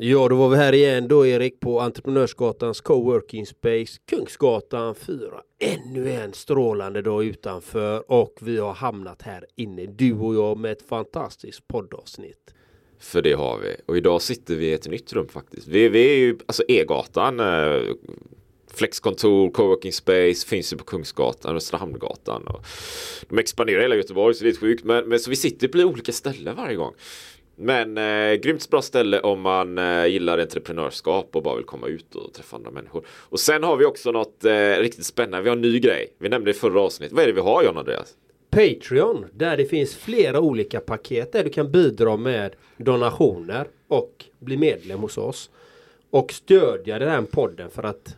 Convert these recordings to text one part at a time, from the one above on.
Ja, då var vi här igen då Erik på Entreprenörsgatans Coworking Space, Kungsgatan 4. Ännu en strålande dag utanför och vi har hamnat här inne, du och jag med ett fantastiskt poddavsnitt. För det har vi. Och idag sitter vi i ett nytt rum faktiskt. Vi, vi är ju, alltså E-gatan, eh, Flexkontor, coworking space finns ju på Kungsgatan, Östra Hamngatan. Och de expanderar hela Göteborg så det är sjukt. Men, men så vi sitter på olika ställen varje gång. Men eh, grymt bra ställe om man eh, gillar entreprenörskap och bara vill komma ut och träffa andra människor. Och sen har vi också något eh, riktigt spännande. Vi har en ny grej. Vi nämnde det i förra avsnittet. Vad är det vi har John Andreas? Patreon, där det finns flera olika paket där du kan bidra med donationer och bli medlem hos oss. Och stödja den här podden för att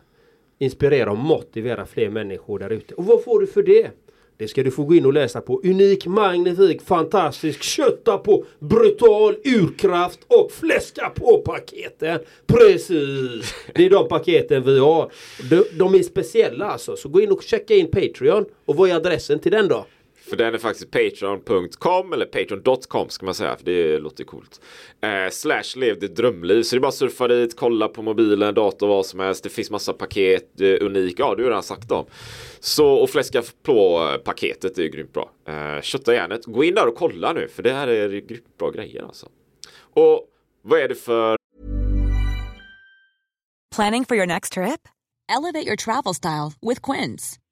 inspirera och motivera fler människor där ute. Och vad får du för det? Det ska du få gå in och läsa på. Unik, magnifik, fantastisk, kötta på, brutal, urkraft och fläska på paketen. Precis! Det är de paketen vi har. De, de är speciella alltså. Så gå in och checka in Patreon. Och vad är adressen till den då? För den är faktiskt patreon.com eller patreon.com ska man säga för det låter coolt. Eh, slash lev ditt drömliv. Så det är bara att surfa dit, kolla på mobilen, dator, vad som helst. Det finns massa paket, eh, unik, ja du har redan sagt dem. Så och fläska på paketet är ju grymt bra. Eh, kötta järnet, gå in där och kolla nu för det här är grymt bra grejer alltså. Och vad är det för Planning for your next trip? Elevate your travel style with Quince.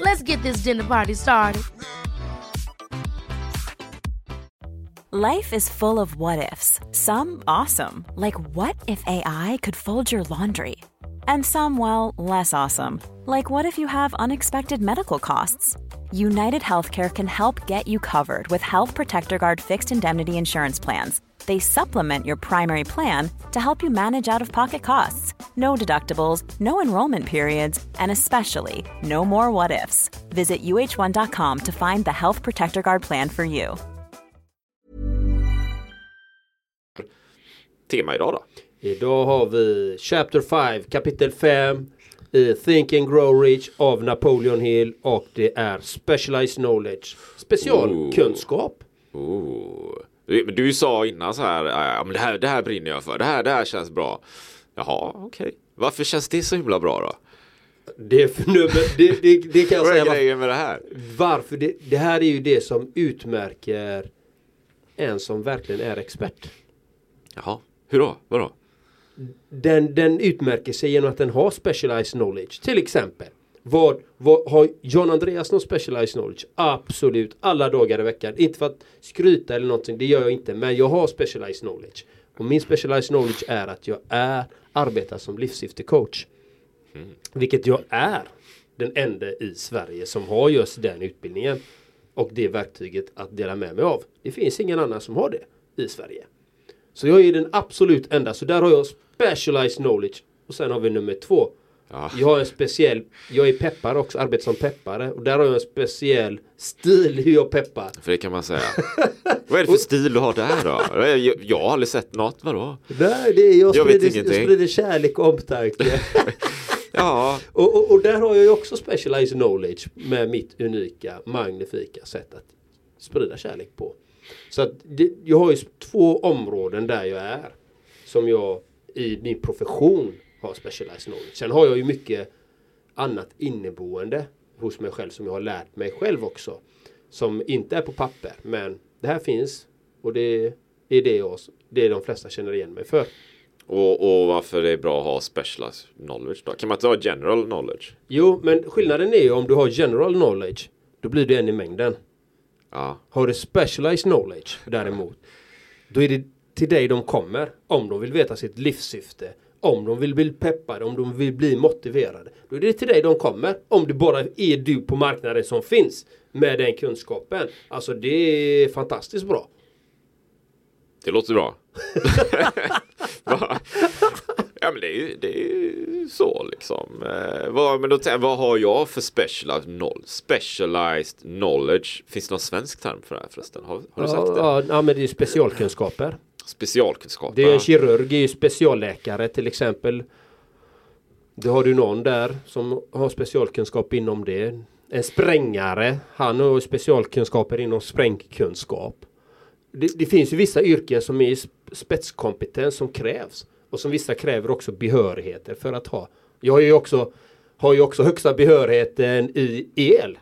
Let's get this dinner party started. Life is full of what ifs. Some awesome, like what if AI could fold your laundry? And some, well, less awesome, like what if you have unexpected medical costs? United Healthcare can help get you covered with Health Protector Guard fixed indemnity insurance plans. They supplement your primary plan to help you manage out of pocket costs. No deductibles, no enrollment periods, and especially no more what ifs. Visit uh1.com to find the Health Protector Guard plan for you. tema idag då? Idag har vi Chapter 5, kapitel 5 i Think and Grow Rich av Napoleon Hill och det är Specialized Knowledge. Specialkunskap. Oh. Du, men du sa innan så här, ja men det här, det här brinner jag för, det här, det här känns bra. Jaha, okej. Okay. Varför känns det så himla bra då? Det, är för nummer, det, det, det kan jag Vad säga. är grejen med det här? Varför? Det, det här är ju det som utmärker en som verkligen är expert. Jaha, hur då? Vadå? Den, den utmärker sig genom att den har specialized knowledge. Till exempel. Vad, vad, har John Andreas någon specialized knowledge? Absolut, alla dagar i veckan. Inte för att skryta eller någonting, det gör jag inte. Men jag har specialized knowledge. Och min specialized knowledge är att jag är, arbetar som livssyftecoach. Mm. Vilket jag är den enda i Sverige som har just den utbildningen. Och det verktyget att dela med mig av. Det finns ingen annan som har det i Sverige. Så jag är den absolut enda. Så där har jag specialized knowledge. Och sen har vi nummer två. Ja. Jag har en speciell, jag är peppare också, arbetar som peppare. Och där har jag en speciell stil hur jag peppar. För det kan man säga. Vad är det för stil du har där då? Jag, jag har aldrig sett något, vadå? Nej, det är, jag, Jag vet sprider, jag ingenting. sprider kärlek och omtanke. Ja, och, och, och där har jag ju också specialized knowledge med mitt unika, magnifika sätt att sprida kärlek på. Så att det, jag har ju två områden där jag är. Som jag i min profession har specialized knowledge. Sen har jag ju mycket annat inneboende hos mig själv som jag har lärt mig själv också. Som inte är på papper men det här finns och det är det, jag, det är de flesta känner igen mig för. och, och varför det är bra att ha specialized knowledge då? Kan man inte ha general knowledge? Jo, men skillnaden är ju om du har general knowledge. Då blir du en i mängden. Ja. Har du specialized knowledge däremot. Då är det till dig de kommer. Om de vill veta sitt livssyfte. Om de vill bli peppade. Om de vill bli motiverade. Då är det till dig de kommer. Om det bara är du på marknaden som finns. Med den kunskapen. Alltså det är fantastiskt bra. Det låter bra. Ja men det är ju, det är ju så liksom. Eh, vad, men då, vad har jag för specialized knowledge? Specialized knowledge. Finns det någon svensk term för det här förresten? Har, har du sagt det? Ja, ja, men det är specialkunskaper. Specialkunskap. Det är en kirurg, är ju specialläkare till exempel. Då har du någon där som har specialkunskap inom det. En sprängare, han har specialkunskaper inom sprängkunskap. Det, det finns ju vissa yrken som är sp- spetskompetens som krävs. Och som vissa kräver också behörigheter för att ha. Jag har ju också, har ju också högsta behörigheten i el.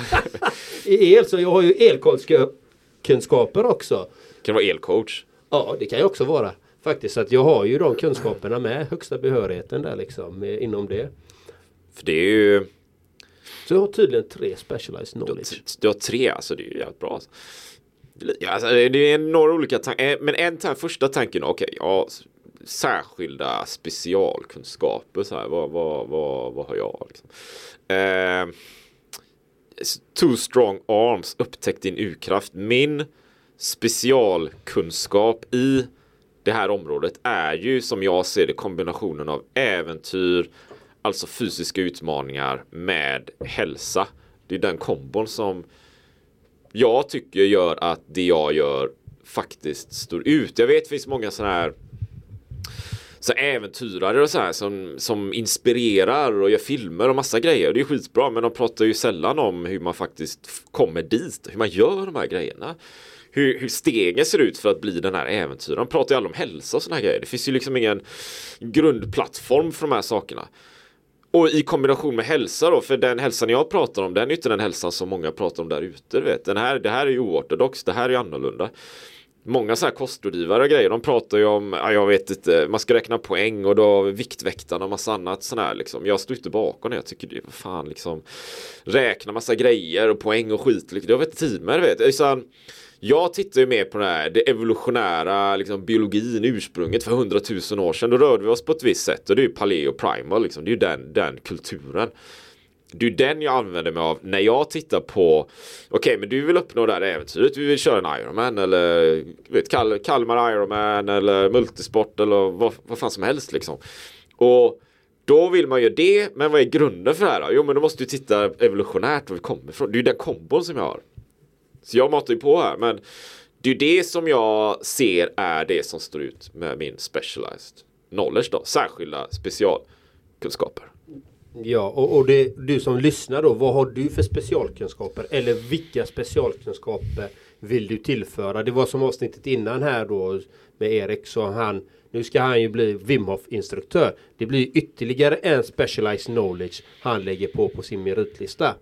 I el, så jag har ju elkunskaper också. Kan det vara elcoach? Ja, det kan ju också vara. Faktiskt att jag har ju de kunskaperna med högsta behörigheten där liksom eh, inom det. För det är ju Så jag har tydligen tre specialized Du har, knowledge. du har tre alltså, det är ju jävligt bra. Alltså. Ja, alltså, det är några olika tankar, men en tan- första tanken, okej, ja, s- särskilda specialkunskaper, så här, vad, vad, vad, vad har jag? Liksom? Eh, two strong arms, upptäck din urkraft. Min specialkunskap i det här området är ju som jag ser det kombinationen av äventyr, alltså fysiska utmaningar med hälsa. Det är den kombon som jag tycker gör att det jag gör faktiskt står ut. Jag vet det finns många sådana här så äventyrare och så här som, som inspirerar och gör filmer och massa grejer. Det är skitbra men de pratar ju sällan om hur man faktiskt kommer dit. Hur man gör de här grejerna. Hur, hur stegen ser ut för att bli den här äventyraren. De pratar ju aldrig om hälsa och såna här grejer. Det finns ju liksom ingen grundplattform för de här sakerna. Och i kombination med hälsa då, för den hälsan jag pratar om, den är ju inte den hälsan som många pratar om där ute. Vet. Den här, det här är ju oortodox, det här är ju annorlunda. Många så här kostrådgivare och grejer, de pratar ju om, ja, jag vet inte, man ska räkna poäng och då Viktväktarna och massa annat sån här liksom. Jag står inte bakom det, jag tycker det är fan liksom räkna massa grejer och poäng och skit. Liksom. Det har vi inte tid med, det vet. Utan, jag tittar ju mer på det här, det evolutionära, liksom, biologin, ursprunget för hundratusen år sedan. Då rörde vi oss på ett visst sätt och det är ju paleo primal, liksom. det är ju den, den kulturen. Det är ju den jag använder mig av när jag tittar på Okej men du vill uppnå det här äventyret Du vill köra en Ironman eller vet, Kal Kalmar Ironman eller multisport eller vad, vad fan som helst liksom Och då vill man ju det Men vad är grunden för det här då? Jo men då måste du titta evolutionärt var vi kommer ifrån Det är ju den kombon som jag har så jag matar ju på här men Det är ju det som jag ser är det som står ut med min specialized knowledge då Särskilda specialkunskaper Ja, och, och det, du som lyssnar då, vad har du för specialkunskaper? Eller vilka specialkunskaper vill du tillföra? Det var som avsnittet innan här då med Erik så han nu ska han ju bli Wim Hof instruktör. Det blir ytterligare en specialized knowledge han lägger på på sin meritlista.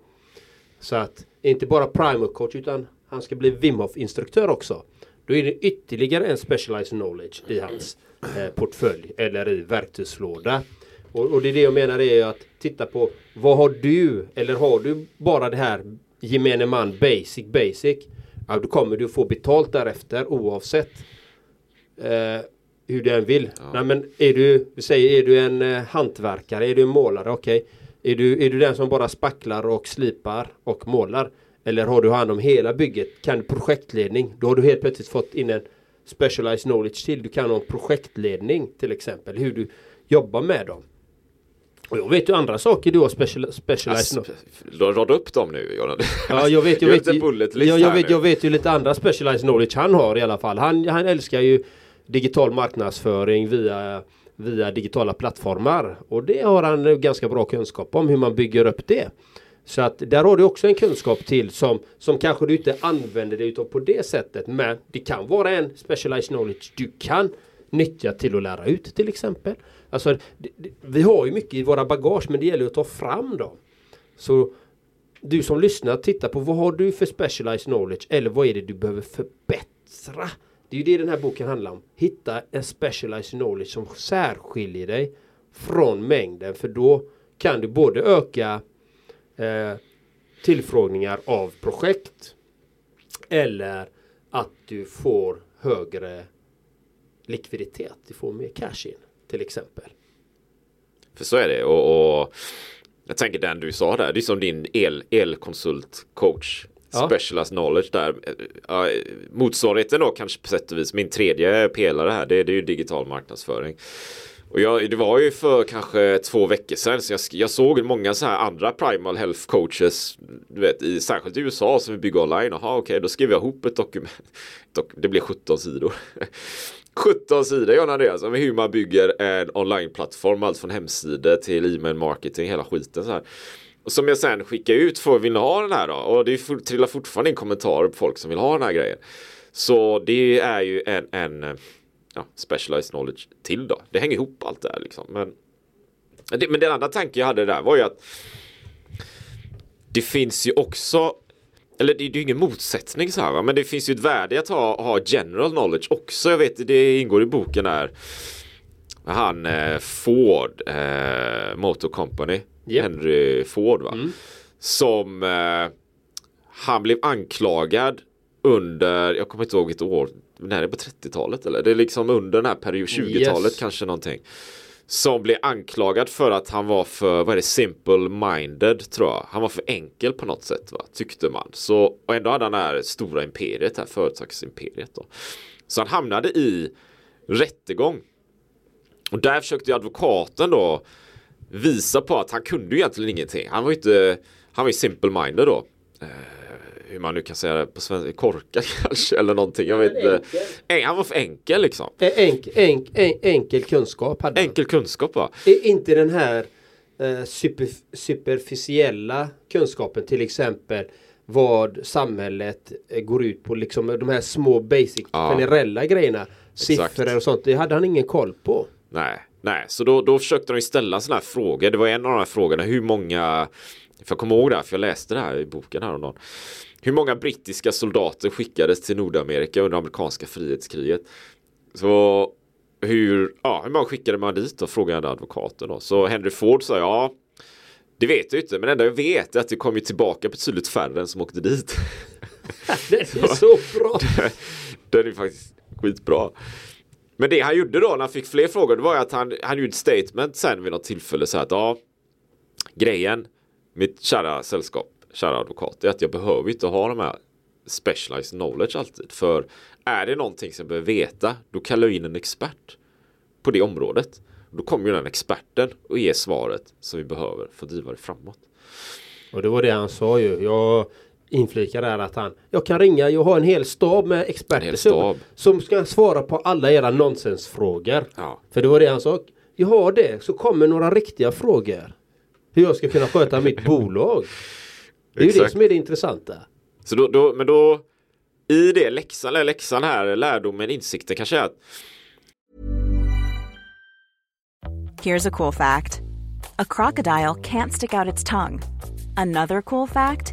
Så att inte bara primal coach utan han ska bli Wim Hof instruktör också. Då är det ytterligare en specialized knowledge i hans eh, portfölj eller i verktygslåda. Och, och det är det jag menar är att titta på vad har du eller har du bara det här gemene man basic basic. Ja, då kommer du få betalt därefter oavsett eh, hur du än vill. Nej, men är du, vi säger, är du en eh, hantverkare, är du en målare, okej. Är, du, är du den som bara spacklar och slipar och målar? Eller har du hand om hela bygget? Kan du projektledning? Då har du helt plötsligt fått in en specialized knowledge till. Du kan ha projektledning till exempel. Hur du jobbar med dem. Och jag vet ju andra saker du har special, specialized Alltså, rada upp dem nu Göran. Ja, jag vet, jag vet, jag, här vet, jag vet ju lite andra specialized knowledge han har i alla fall. Han, han älskar ju digital marknadsföring via, via digitala plattformar. Och det har han ganska bra kunskap om hur man bygger upp det. Så att där har du också en kunskap till som, som kanske du inte använder dig utav på det sättet. Men det kan vara en specialized knowledge du kan nyttja till att lära ut till exempel. Alltså, det, det, vi har ju mycket i våra bagage men det gäller att ta fram dem. Så du som lyssnar, titta på vad har du för specialized knowledge eller vad är det du behöver förbättra? Det är ju det den här boken handlar om. Hitta en specialized knowledge som särskiljer dig från mängden för då kan du både öka eh, tillfrågningar av projekt. Eller att du får högre likviditet. Du får mer cash in till exempel. För så är det. Och, och jag tänker den du sa där. Det är som din el, elkonsult coach. Ja. Specialized knowledge där. Eh, ja, motsvarigheten då kanske på sätt och vis. Min tredje pelare här. Det, det är ju digital marknadsföring. Och jag, det var ju för kanske två veckor sedan så jag, jag såg många så här andra primal health coaches du vet, i, särskilt i USA som vill bygga online. Jaha okej, okay, då skriver jag ihop ett dokument. Det blir 17 sidor. 17 sidor John Andreas om hur man bygger en onlineplattform. Allt från hemsidor till e-mail marketing, hela skiten så här. Och som jag sen skickar ut för vill ni ha den här då? Och det trillar fortfarande in kommentarer på folk som vill ha den här grejen. Så det är ju en, en ja, specialized knowledge till då. Det hänger ihop allt det här liksom. Men, det, men den andra tanken jag hade där var ju att det finns ju också eller det, är ju ingen motsättning så här va? men det finns ju ett värde i att ha, ha general knowledge också. Jag vet det ingår i boken här. Han eh, Ford eh, Motor Company. Yep. Henry Ford va. Mm. Som eh, han blev anklagad under, jag kommer inte ihåg ett år, när är det på 30-talet eller? Det är liksom under den här perioden, 20-talet Yes. kanske någonting. Som blev anklagad för att han var för, vad är det, simple-minded tror jag. Han var för enkel på något sätt va, tyckte man. Så, och ändå hade han det här stora imperiet, det här företagsimperiet då. Så han hamnade i rättegång. Och där försökte ju advokaten då visa på att han kunde ju egentligen ingenting. Han var ju inte, han var ju simple-minded då. Eh, hur man nu kan säga det på svenska, korkad kanske eller någonting. Jag vet inte. En- Han var för enkel liksom. Enk, enk, en, enkel kunskap hade han. Enkel kunskap va? Inte den här eh, super, superficiella kunskapen till exempel vad samhället eh, går ut på. Liksom de här små basic Ja. generella grejerna. Exakt. Siffror och sånt. Det hade han ingen koll på. Nej, nej, så då, då försökte de ju ställa sådana här frågor. Det var en av de här frågorna. Hur många, för jag kommer ihåg det här, för jag läste det här i boken häromdagen. Hur många brittiska soldater skickades till Nordamerika under amerikanska frihetskriget? Så hur, ja, hur många skickade man dit då? Frågade advokaten då. Så Henry Ford sa ja, det vet jag inte, men det enda jag vet är att det kom ju tillbaka betydligt färre än som åkte dit. Det är så bra. Den är faktiskt skitbra. Men det han gjorde då när han fick fler frågor det var att han, han gjorde ett statement sen vid något tillfälle så att ja grejen mitt kära sällskap, kära advokat, är att jag behöver inte ha de här specialized knowledge alltid. För är det någonting som jag behöver veta, då kallar jag in en expert på det området. Då kommer ju den experten och ger svaret som vi behöver för att driva det framåt. Och det var det han sa ju. Jag inflikar där att han Jag kan ringa, jag har en hel stab med experter stab. som ska svara på alla era nonsensfrågor. Ja. För det var det han sa. Jag har det, så kommer några riktiga frågor. Hur jag ska kunna sköta mitt bolag. Det är ju det som är det intressanta. Så då, då, men då i det läxan, eller läxan här, lärdomen, insikten kanske är att Here's a cool fact a crocodile can't stick out its tongue. Another cool fact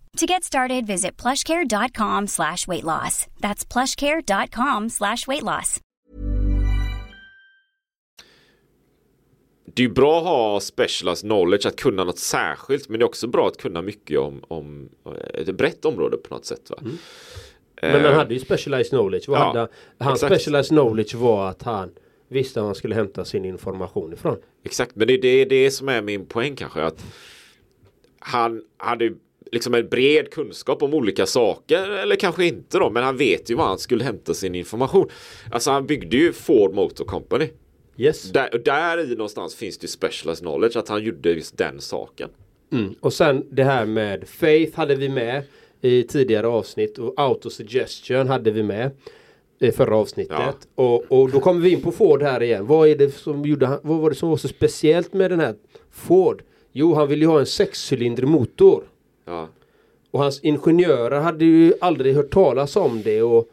To get started, visit plushcare.com slash weight loss. That's plushcare.com slash weight loss. det är bra att ha specialized knowledge, att kunna något särskilt. Men det är också bra att kunna mycket om, om eh, ett brett område på något sätt. Va? Men Eh, han hade ju specialized knowledge. Vad ja, hade, han? hans exakt. specialized knowledge var att han visste var han skulle hämta sin information ifrån. Exakt, men det är det, det som är min poäng kanske. Att han hade ju liksom en bred kunskap om olika saker, eller kanske inte då, men han vet ju var han skulle hämta sin information. Alltså han byggde ju Ford Motor Company. Yes. Där, där i någonstans finns det ju specialized knowledge att han gjorde just den saken. Mm. Och sen det här med Faith hade vi med i tidigare avsnitt och autosuggestion hade vi med i förra avsnittet. Ja. Och, och då kommer vi in på Ford här igen. Vad, är det som gjorde, han- vad var det som var så speciellt med den här Ford? Jo, han ville ju ha en sexcylindrig motor. Ja. Och hans ingenjörer hade ju aldrig hört talas om det och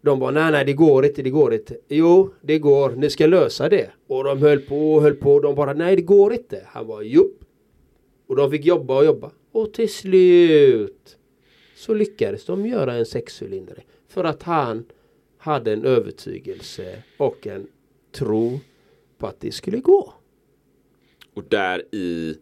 de bara nej nej det går inte, det går inte. Jo det går, ni ska lösa det. Och de höll på och höll på och de bara nej det går inte. Han var jupp. Och de fick jobba och jobba. Och till slut så lyckades de göra en sexcylindrig. För att han hade en övertygelse och en tro på att det skulle gå. Och där i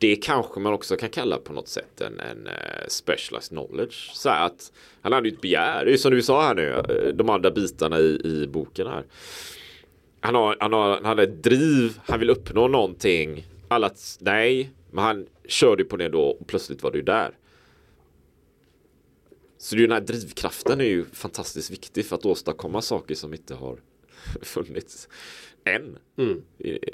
det kanske man också kan kalla på något sätt en, en eh, specialized knowledge. Så att han hade ju ett begär, det är som du sa här nu, eh, de andra bitarna i, i boken här. Han, har, han, har, han hade ett driv, han vill uppnå någonting. Alla nej, men han körde på det då och plötsligt var ju där. Så det är ju den här drivkraften är ju fantastiskt viktig för att åstadkomma saker som inte har funnits än. Mm.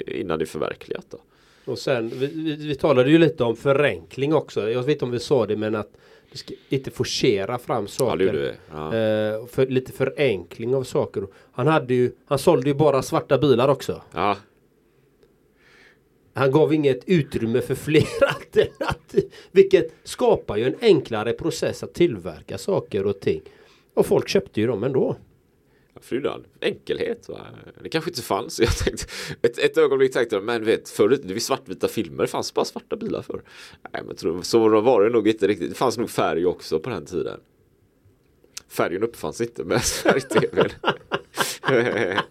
Innan det är förverkligat då. Och sen, vi, vi, vi talade ju lite om förenkling också. Jag vet inte om vi sa det men att du ska inte forcera fram Ja, saker. det gjorde vi. Ja. Eh, för, lite förenkling av saker. Han hade ju, han sålde ju bara svarta bilar också. ja, Han gav inget utrymme för fler alternativ. Vilket skapar ju en enklare process att tillverka saker och ting. Och folk köpte ju dem ändå. Frydan. Enkelhet. Va? Det kanske inte fanns. Jag tänkte, ett, ett ögonblick tänkte jag, men vet, förut, det var svartvita filmer, det fanns bara svarta bilar förr. Nej, men tror, så var det nog inte riktigt. Det fanns nog färg också på den tiden. Färgen uppfanns inte med färg-tv.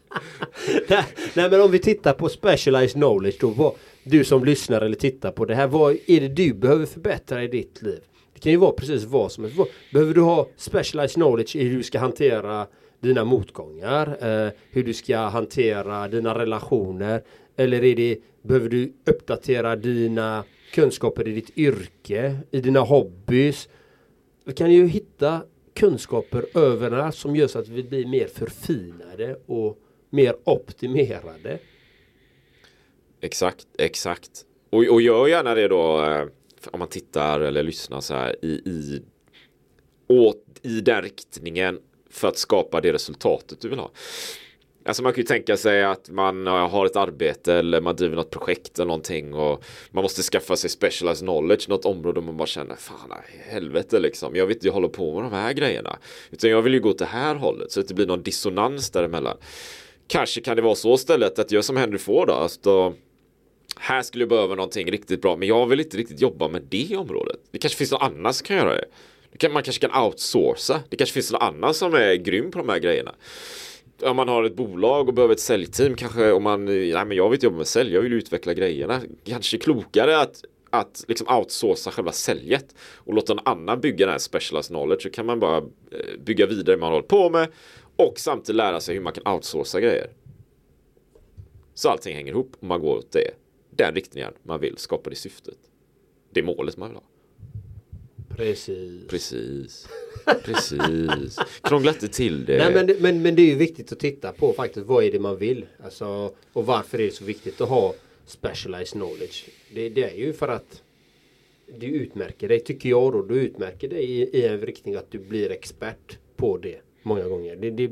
nej, nej men om vi tittar på specialized knowledge då. Vad, du som lyssnar eller tittar på det här. Vad är det du behöver förbättra i ditt liv? Det kan ju vara precis vad som helst. Behöver du ha specialized knowledge i hur du ska hantera dina motgångar? Eh, hur du ska hantera dina relationer? Eller är det, behöver du uppdatera dina kunskaper i ditt yrke? I dina hobbys? Vi kan ju hitta kunskaper överallt som gör så att vi blir mer förfinade och mer optimerade. Exakt, exakt. Och, och gör gärna det då eh, om man tittar eller lyssnar så här i, i, åt, i den riktningen för att skapa det resultatet du vill ha. Alltså man kan ju tänka sig att man har ett arbete eller man driver något projekt eller någonting och man måste skaffa sig specialized knowledge, något område man bara känner fan helvete liksom. Jag vill inte hålla på med de här grejerna. Utan jag vill ju gå åt det här hållet så att det blir någon dissonans däremellan. Kanske kan det vara så istället att jag som Henry får då, alltså, här skulle jag behöva någonting riktigt bra men jag vill inte riktigt jobba med det området. Det kanske finns någon annan som kan göra det man kanske kan outsourca. Det kanske finns någon annan som är grym på de här grejerna. Om man har ett bolag och behöver ett säljteam kanske om man, nej men jag vill inte jobba med sälj, jag vill utveckla grejerna. Kanske klokare att att liksom outsourca själva säljet och låta en annan bygga den här specialized knowledge så kan man bara eh, bygga vidare det man håller på med och samtidigt lära sig hur man kan outsourca grejer. Så allting hänger ihop och man går åt det. Den riktningen man vill skapa det syftet. Det är målet man vill ha. Precis. Precis. Precis. Krångla inte till det. Nej, men, men, men det är ju viktigt att titta på faktiskt vad är det man vill. Alltså, och varför är det så viktigt att ha specialized knowledge. Det, det är ju för att du utmärker dig, tycker jag då, du utmärker dig i, i en riktning att du blir expert på det många gånger. Det, det,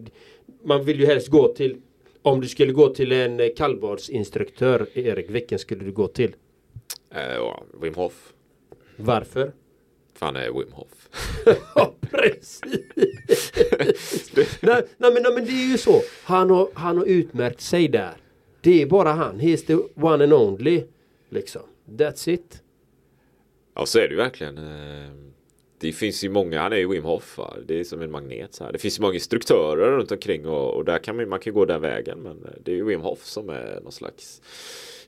man vill ju helst gå till, om du skulle gå till en kallbadsinstruktör, Erik, vilken skulle du gå till? Ja, Wim Hof. Varför? Fan är Wim Hof. Ja, precis. nej, nej, men, nej, men det är ju så. Han har, han har utmärkt sig där. Det är bara han. He is the one and only. Liksom. That's it. Ja, så är det ju verkligen. Det finns ju många, han är ju Wim Hof, va? det är som en magnet. Så här. Det finns ju många instruktörer runt omkring och, och där kan man, man kan gå den vägen. Men eh, det är ju Wim Hof som är någon slags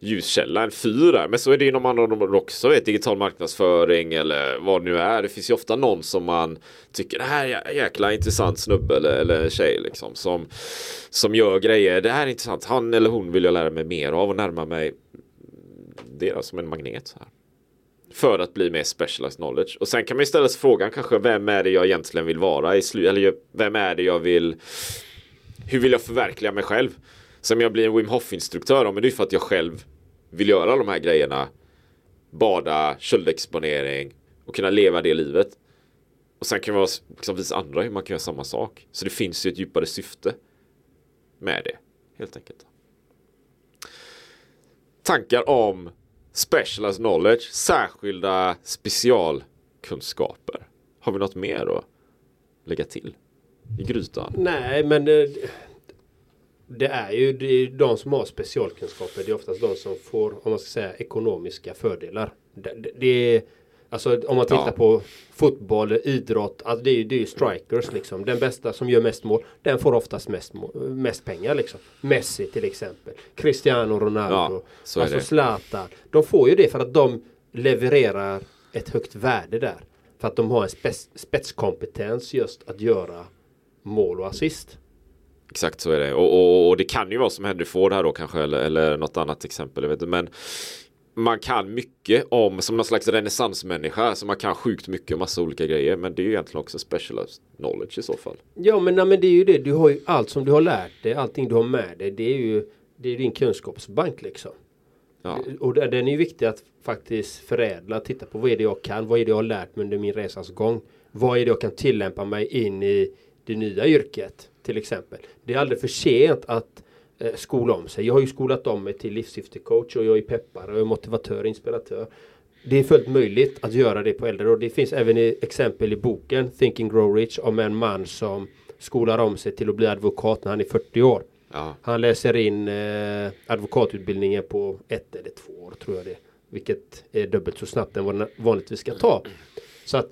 ljuskälla, en fyr där. Men så är det inom andra områden också, vet, digital marknadsföring eller vad det nu är. Det finns ju ofta någon som man tycker det här är jäkla intressant snubbe eller, eller tjej liksom som, som gör grejer. Det här är intressant, han eller hon vill jag lära mig mer av och närma mig. Det är som en magnet. Så här för att bli mer specialized knowledge. Och sen kan man ju ställa sig frågan kanske vem är det jag egentligen vill vara i slutet? eller vem är det jag vill hur vill jag förverkliga mig själv? Som jag blir en Wim Hof-instruktör, men det är för att jag själv vill göra de här grejerna. Bada, köldexponering och kunna leva det livet. Och sen kan man liksom visa andra hur man kan göra samma sak. Så det finns ju ett djupare syfte med det, helt enkelt. Tankar om specialized knowledge, särskilda specialkunskaper. Har vi något mer att lägga till i grytan? Nej, men det, det är ju det är de som har specialkunskaper. Det är oftast de som får, om man ska säga, ekonomiska fördelar. Det, det, det är, alltså om man tittar Ja. på fotboll, idrott, alltså det är ju det är strikers liksom. Den bästa som gör mest mål, den får oftast mest, mest pengar liksom. Messi till exempel. Cristiano Ronaldo. Ja, alltså det. Zlatan. De får ju det för att de levererar ett högt värde där. För att de har en spets, spetskompetens just att göra mål och assist. Exakt så är det. Och, och, och det kan ju vara som Henry Ford här då kanske eller, eller något annat exempel. Jag vet inte. Men man kan mycket om som någon slags renässansmänniska. Så man kan sjukt mycket om massa olika grejer. Men det är ju egentligen också specialized knowledge i så fall. Ja men, nej, men det är ju det. Du har ju allt som du har lärt dig. Allting du har med dig. Det är ju det är din kunskapsbank liksom. Ja, Och den är ju viktig att faktiskt förädla. Titta på vad är det jag kan. Vad är det jag har lärt mig under min resans gång. Vad är det jag kan tillämpa mig in i det nya yrket. Till exempel. Det är aldrig för sent att skola om sig. Jag har ju skolat om mig till livssyftecoach och jag är peppare och jag är motivatör och inspiratör. Det är fullt möjligt att göra det på äldre och det finns även i, exempel i boken Think and Grow Rich om en man som skolar om sig till att bli advokat när han är 40 år. ja, Han läser in eh, advokatutbildningen på ett eller två år tror jag det. Vilket är dubbelt så snabbt än vad den vanligtvis ska ta. Så att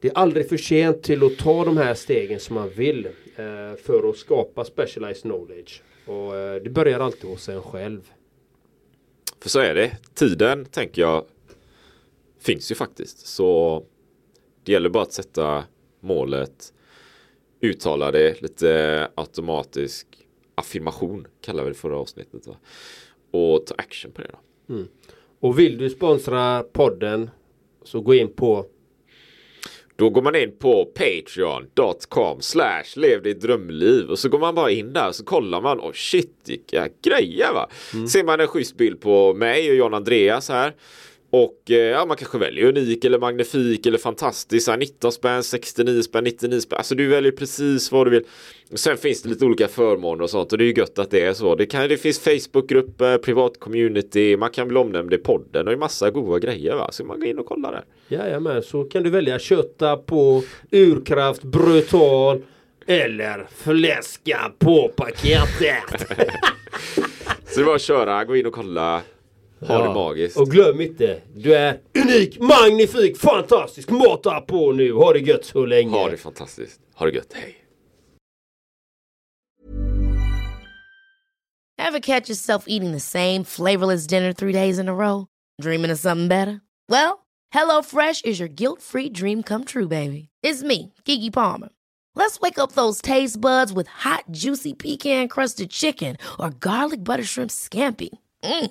det är aldrig för sent till att ta de här stegen som man vill eh, för att skapa specialized knowledge. Och eh, det börjar alltid hos en själv. för så är det. Tiden tänker jag finns ju faktiskt. Så det gäller bara att sätta målet, uttala det lite automatisk affirmation kallar vi det förra avsnittet. Va? Och ta action på det då. Och vill du sponsra podden så gå in på Då går man in på patreon.com slash lev ditt drömliv och så går man bara in där så kollar man och shit vilka grejer va. Ser man en schysst bild på mig och John Andreas här. Och eh, ja, man kanske väljer unik eller magnifik eller fantastisk. Så här, 19 spänn, 69 spänn, 99 spänn. Alltså du väljer precis vad du vill. Sen finns det lite olika förmåner och sånt och det är ju gött att det är så. Det, kan, det finns Facebookgrupper, privat community, man kan bli omnämnd i podden och det är massa goda grejer va. Så man går in och kollar där. Jajamän, så kan du välja kötta på urkraft, brutal eller fläska på paketet. Så det är bara att köra, gå in och kolla. Ha det magiskt. Och glöm inte, du är unik, magnifik, fantastisk. Mata på nu, ha det gött så länge. Ha det fantastiskt. Ha det gött. Hej. Ever catch yourself eating the same flavorless dinner three days in a row? Dreaming of something better? Well, HelloFresh is your guilt-free dream come true, baby. It's me, Kiki Palmer. Let's wake up those taste buds with hot, juicy pecan-crusted chicken or garlic butter shrimp scampi. Mm.